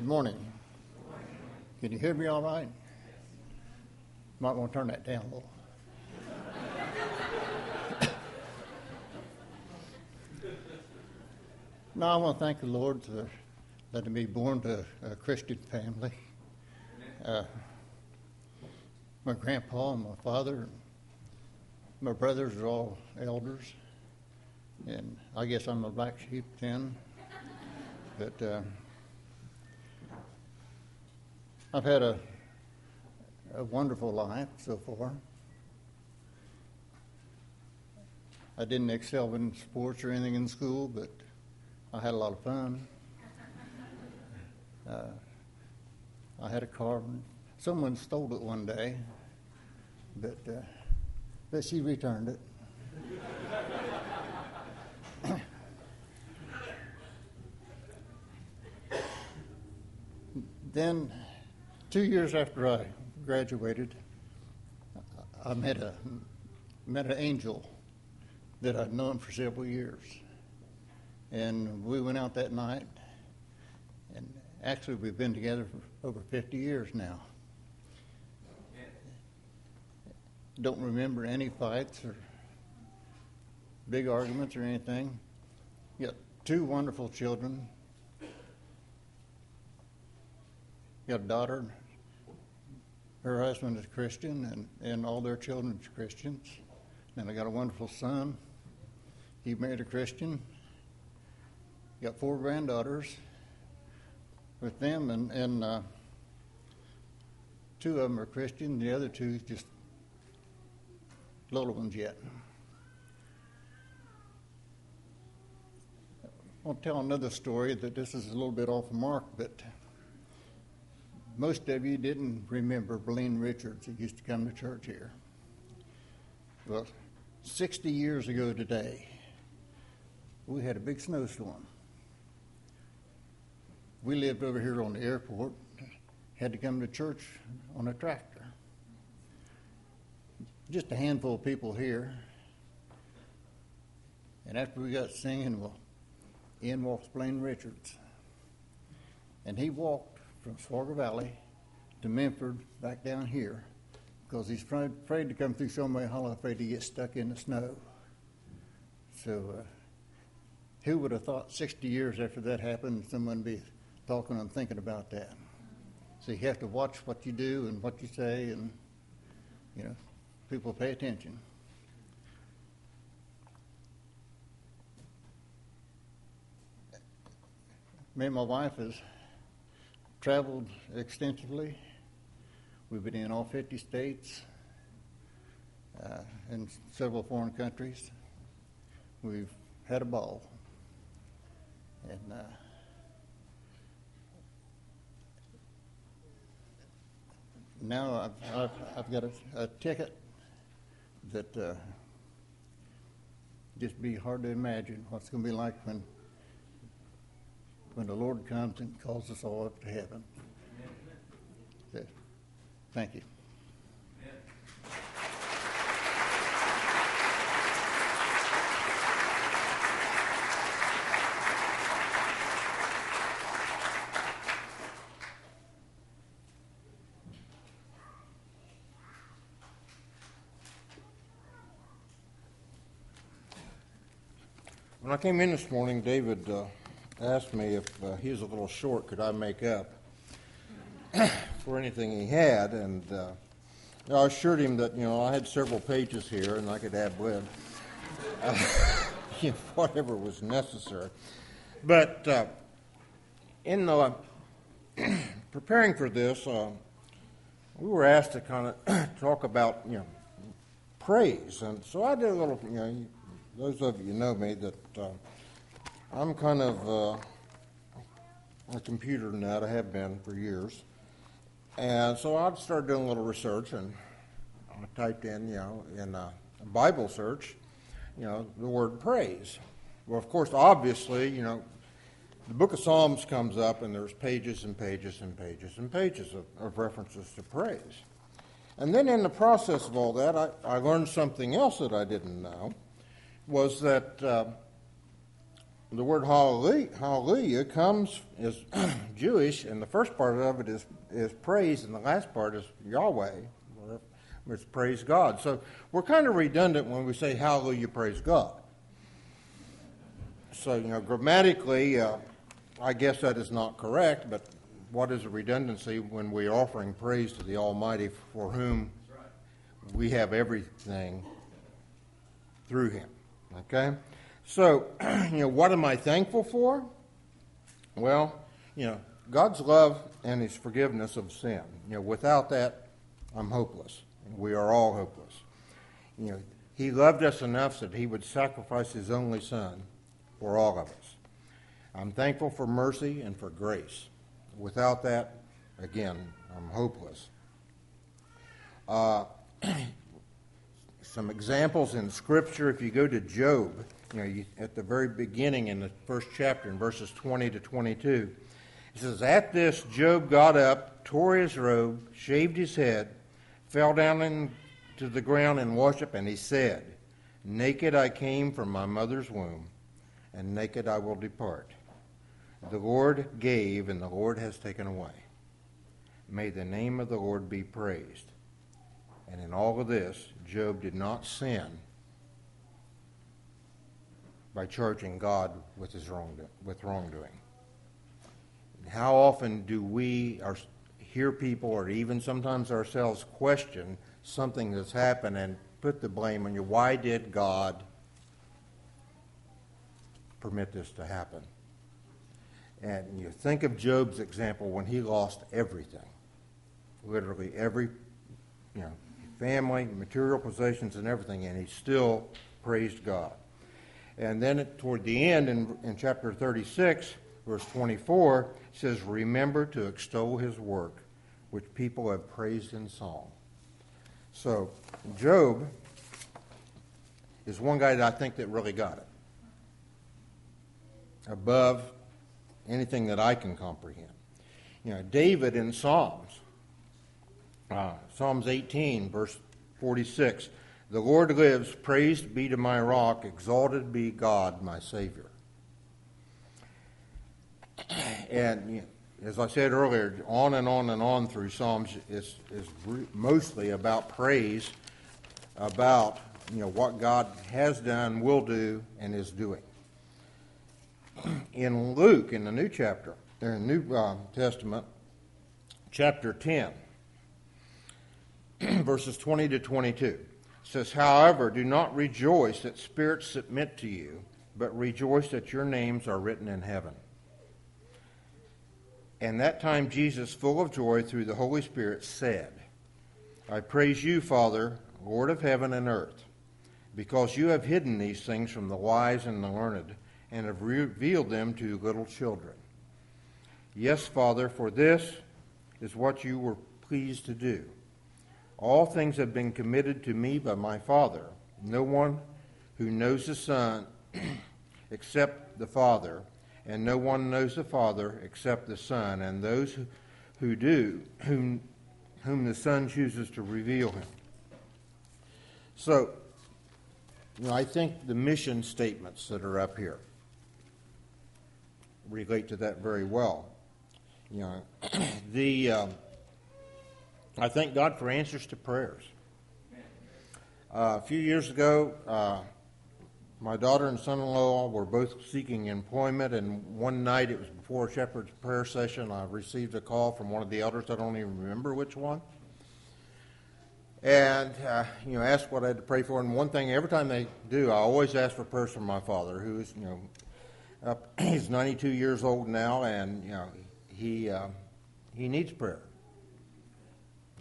Good morning. Can you hear me all right? Might want to turn that down a little. no, I want to thank the Lord for letting me born to a Christian family. Uh, my grandpa and my father, and my brothers are all elders, and I guess I'm a black sheep then. But uh, I've had a, a wonderful life so far. I didn't excel in sports or anything in school, but I had a lot of fun. Uh, I had a car. Someone stole it one day, but uh, but she returned it. then, two years after I graduated, I met a met an angel that I'd known for several years, and we went out that night. And actually, we've been together for over 50 years now. Don't remember any fights or big arguments or anything. Got two wonderful children. Got a daughter. Her husband is Christian, and, and all their children are Christians. And I got a wonderful son. He married a Christian. Got four granddaughters with them, and, and uh, two of them are Christian. The other two just little ones yet. I'll tell another story that this is a little bit off the mark, but most of you didn't remember Blaine Richards, who used to come to church here. Well, 60 years ago today, we had a big snowstorm. We lived over here on the airport, had to come to church on a tractor. Just a handful of people here. And after we got singing, well, in walks Blaine Richards. And he walked from Swager Valley to Memphis back down here because he's afraid, to come through Shomay Hollow, afraid to get stuck in the snow. So, uh, who would have thought 60 years after that happened, someone would be talking and thinking about that? So, you have to watch what you do and what you say, and, you know, people pay attention. Me and my wife has traveled extensively. We've been in all 50 states uh, and several foreign countries. We've had a ball. And uh, now I've, I've, I've got a, a, ticket that uh, just be hard to imagine what's going to be like when when the Lord comes and calls us all up to heaven. Thank you. When I came in this morning, David uh, asked me if uh, he was a little short, could I make up for anything he had? And uh, I assured him that you know I had several pages here and I could add lib, uh, you know, whatever was necessary. But uh, in the preparing for this, uh, we were asked to kind of talk about you know praise, and so I did a little. You know, those of you know me that uh, I'm kind of uh, a computer nut. I have been for years. And so I started doing a little research and I typed in, you know, in a Bible search, you know, the word praise. Well, of course, obviously, you know, the book of Psalms comes up and there's pages and pages and pages and pages of, of references to praise. And then in the process of all that, I, I learned something else that I didn't know was that. Uh, the word hallelujah, comes is Jewish, and the first part of it is is praise, and the last part is Yahweh, which praise God. So we're kind of redundant when we say hallelujah, praise God. So you know, grammatically, uh, I guess that is not correct, but what is a redundancy when we're offering praise to the Almighty for whom we have everything through Him? Okay? So, you know, what am I thankful for? Well, you know, God's love and His forgiveness of sin. You know, without that, I'm hopeless. We are all hopeless. You know, He loved us enough that He would sacrifice His only Son for all of us. I'm thankful for mercy and for grace. Without that, again, I'm hopeless. Uh, some examples in Scripture, if you go to Job, you know, you, at the very beginning in the first chapter, in verses 20 to 22, It says, At this, Job got up, tore his robe, shaved his head, fell down into the ground in worship, and he said, Naked I came from my mother's womb, and naked I will depart. The Lord gave, and the Lord has taken away. May the name of the Lord be praised. And in all of this, Job did not sin by charging God with his wrongdo- with wrongdoing. How often do we our, hear people, or even sometimes ourselves, question something that's happened and put the blame on you? Why did God permit this to happen? And you think of Job's example when he lost everything, literally every, you know, family, material possessions, and everything, and he still praised God. And then toward the end, in, in chapter 36, verse 24, it says, Remember to extol his work, which people have praised in song. So, Job is one guy that I think that really got it. Above anything that I can comprehend. You know, David in Psalms, uh, Psalms 18, verse 46, the Lord lives, praised be to my rock, exalted be God, my Savior. And as I said earlier, on and on and on through Psalms is, is mostly about praise, about you know what God has done, will do, and is doing. In Luke, in the New chapter, in the New uh, Testament, chapter 10, verses 20 to 22, says, However, do not rejoice that spirits submit to you, but rejoice that your names are written in heaven. And that time Jesus, full of joy through the Holy Spirit, said, I praise you, Father, Lord of heaven and earth, because you have hidden these things from the wise and the learned and have revealed them to little children. Yes, Father, for this is what you were pleased to do. All things have been committed to me by my Father. No one who knows the Son except the Father, and no one knows the Father except the Son, and those who, do, whom, whom the Son chooses to reveal him. So, you know, I think the mission statements that are up here relate to that very well. You know, the um, I thank God for answers to prayers. Uh, a few years ago, uh, my daughter and son-in-law were both seeking employment, and one night, it was before shepherd's prayer session, I received a call from one of the elders. I don't even remember which one. And, uh, you know, asked what I had to pray for. And one thing, every time they do, I always ask for prayers for my father, who is, you know, uh, he's 92 years old now, and you know he uh, he needs prayer.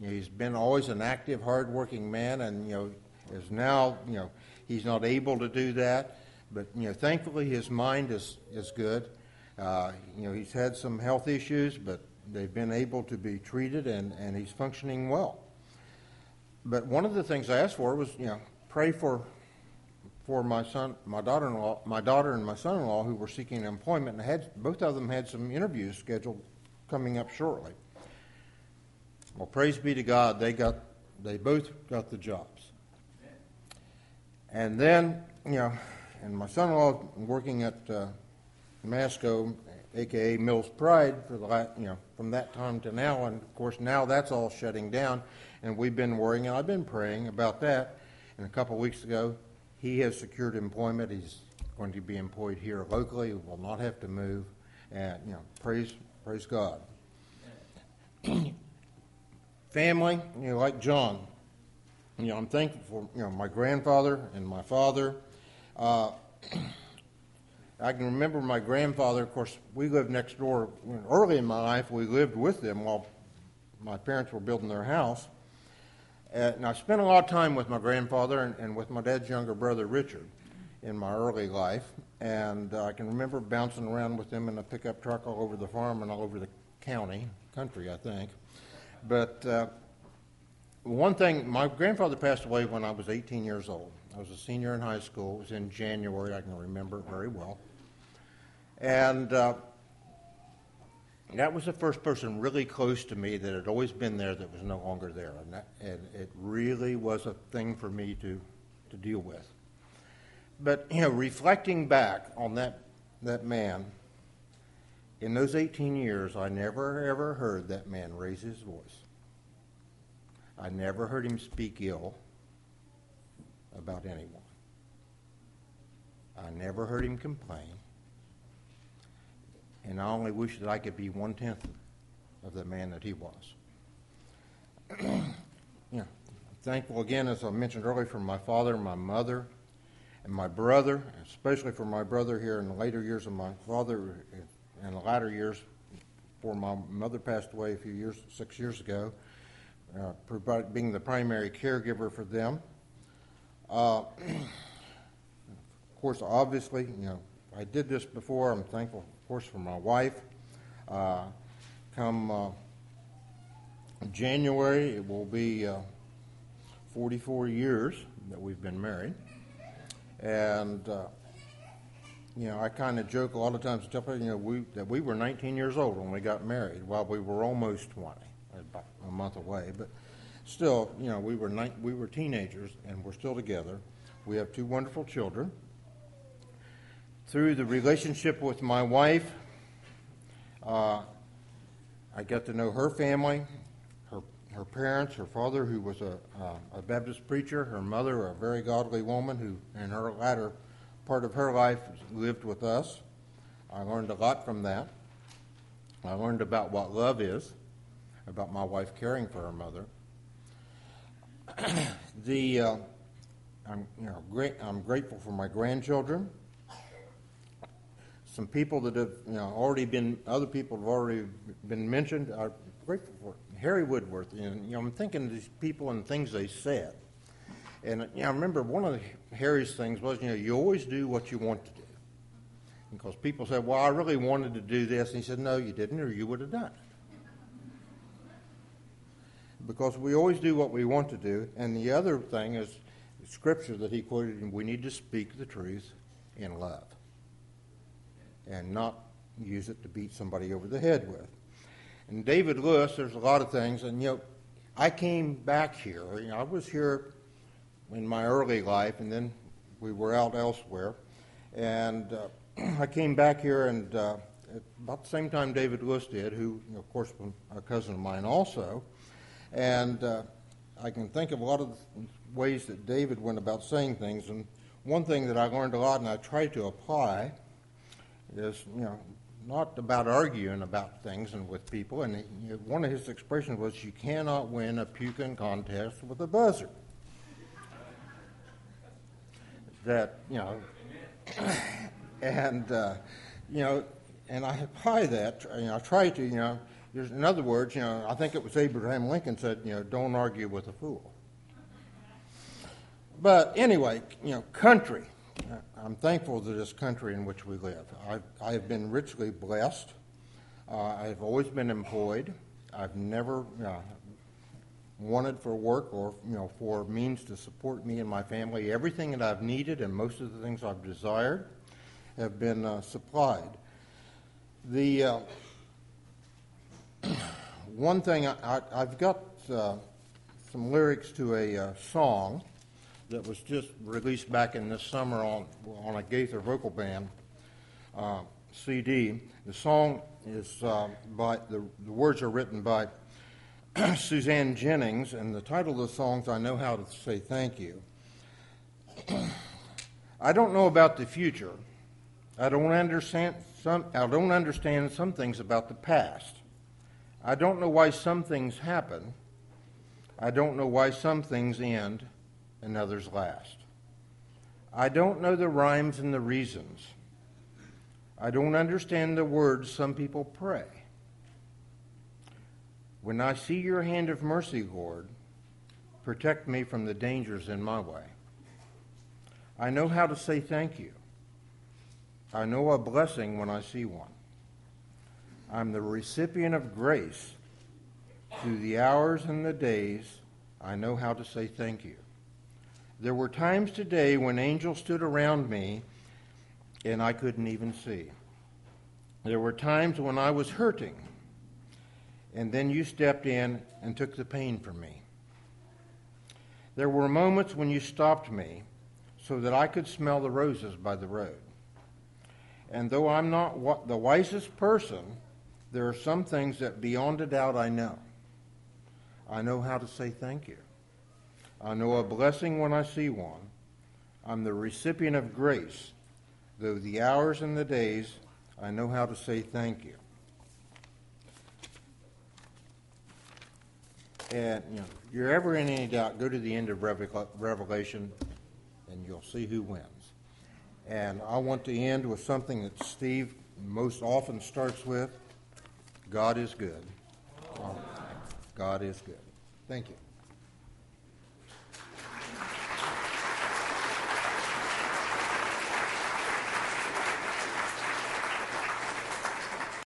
He's been always an active, hardworking man, and you know is now you know he's not able to do that. But you know, thankfully his mind is is good. Uh, you know, he's had some health issues, but they've been able to be treated, and and he's functioning well. But one of the things I asked for was you know pray for for my son, my daughter-in-law, my daughter and my son-in-law who were seeking employment, and had both of them had some interviews scheduled coming up shortly. Well, praise be to God, they got, they both got the jobs. And then, you know, and my son-in-law working at uh, Masco, aka Mills Pride, for the la you know from that time to now, and of course now that's all shutting down, and we've been worrying, and I've been praying about that. And a couple of weeks ago, he has secured employment. He's going to be employed here locally. Will not have to move, and you know praise praise God. Family, you know, like John, you know, I'm thankful for you know my grandfather and my father. Uh, I can remember my grandfather. Of course, we lived next door. Early in my life, we lived with them while my parents were building their house. And I spent a lot of time with my grandfather and, and with my dad's younger brother Richard in my early life. And uh, I can remember bouncing around with them in a pickup truck all over the farm and all over the county, country, I think. But uh, one thing, my grandfather passed away when I was 18 years old. I was a senior in high school. It was in January. I can remember it very well. And uh, that was the first person really close to me that had always been there that was no longer there. And, that, and it really was a thing for me to, to deal with. But, you know, reflecting back on that, that man, in those 18 years, I never ever heard that man raise his voice. I never heard him speak ill about anyone. I never heard him complain. And I only wish that I could be one tenth of the man that he was. yeah. Thankful again, as I mentioned earlier, for my father, my mother, and my brother, especially for my brother here in the later years of my father, in the latter years, before my mother passed away a few years, six years ago, uh, being the primary caregiver for them. Uh, of course, obviously, you know, I did this before. I'm thankful, of course, for my wife. Uh, come uh, January, it will be uh, 44 years that we've been married. And, uh, you know, I kind of joke a lot of times, tell people, you know, we, that we were 19 years old when we got married, while we were almost 20, about a month away. But still, you know, we were ni- we were teenagers and we're still together. We have two wonderful children. Through the relationship with my wife, uh, I got to know her family, her her parents, her father, who was a, uh, a Baptist preacher, her mother, a very godly woman, who in her latter part of her life lived with us. I learned a lot from that. I learned about what love is, about my wife caring for her mother. the uh, I'm you know great. I'm grateful for my grandchildren. Some people that have you know already been other people have already been mentioned. I'm grateful for Harry Woodworth. And you know I'm thinking of these people and things they said. And you know, I remember one of Harry's things was you know you always do what you want to do. Because people said, "Well, I really wanted to do this," and he said, "No, you didn't, or you would have done it." because we always do what we want to do. And the other thing is scripture that he quoted, we need to speak the truth in love and not use it to beat somebody over the head with. And David Lewis, there's a lot of things, and you know, I came back here. You know, I was here in my early life, and then we were out elsewhere. And uh, I came back here, and uh, about the same time David Lewis did, who, of course, was a cousin of mine also. And uh, I can think of a lot of ways that David went about saying things. And one thing that I learned a lot and I try to apply is, you know, not about arguing about things and with people. And one of his expressions was, "You cannot win a puking contest with a buzzer." That you know, and uh, you know, and I apply that. You know, I try to. You know, in other words, you know, I think it was Abraham Lincoln said, you know, don't argue with a fool. But anyway, you know, country. I'm thankful to this country in which we live. I've, I have been richly blessed. Uh, I've always been employed. I've never uh, wanted for work or you know for means to support me and my family. Everything that I've needed and most of the things I've desired have been uh, supplied. The uh, one thing I, have got uh, some lyrics to a uh, song that was just released back in this summer on on a Gaither vocal band uh, CD. The song is uh, by, the, the words are written by Suzanne Jennings, and the title of the song is I Know How to Say Thank You. I don't know about the future. I don't understand some I don't understand some things about the past. I don't know why some things happen. I don't know why some things end and others last. I don't know the rhymes and the reasons. I don't understand the words some people pray. When I see your hand of mercy, Lord, protect me from the dangers in my way. I know how to say thank you. I know a blessing when I see one. I'm the recipient of grace. Through the hours and the days, I know how to say thank you. There were times today when angels stood around me and I couldn't even see. There were times when I was hurting, and then you stepped in and took the pain from me. There were moments when you stopped me so that I could smell the roses by the road. And though I'm not the wisest person, there are some things that beyond a doubt I know. I know how to say thank you. I know a blessing when I see one. I'm the recipient of grace. Though the hours and the days, I know how to say thank you. And you know, if you're ever in any doubt, go to the end of Revelation, and you'll see who wins. And I want to end with something that Steve most often starts with God is good. God is good. Thank you.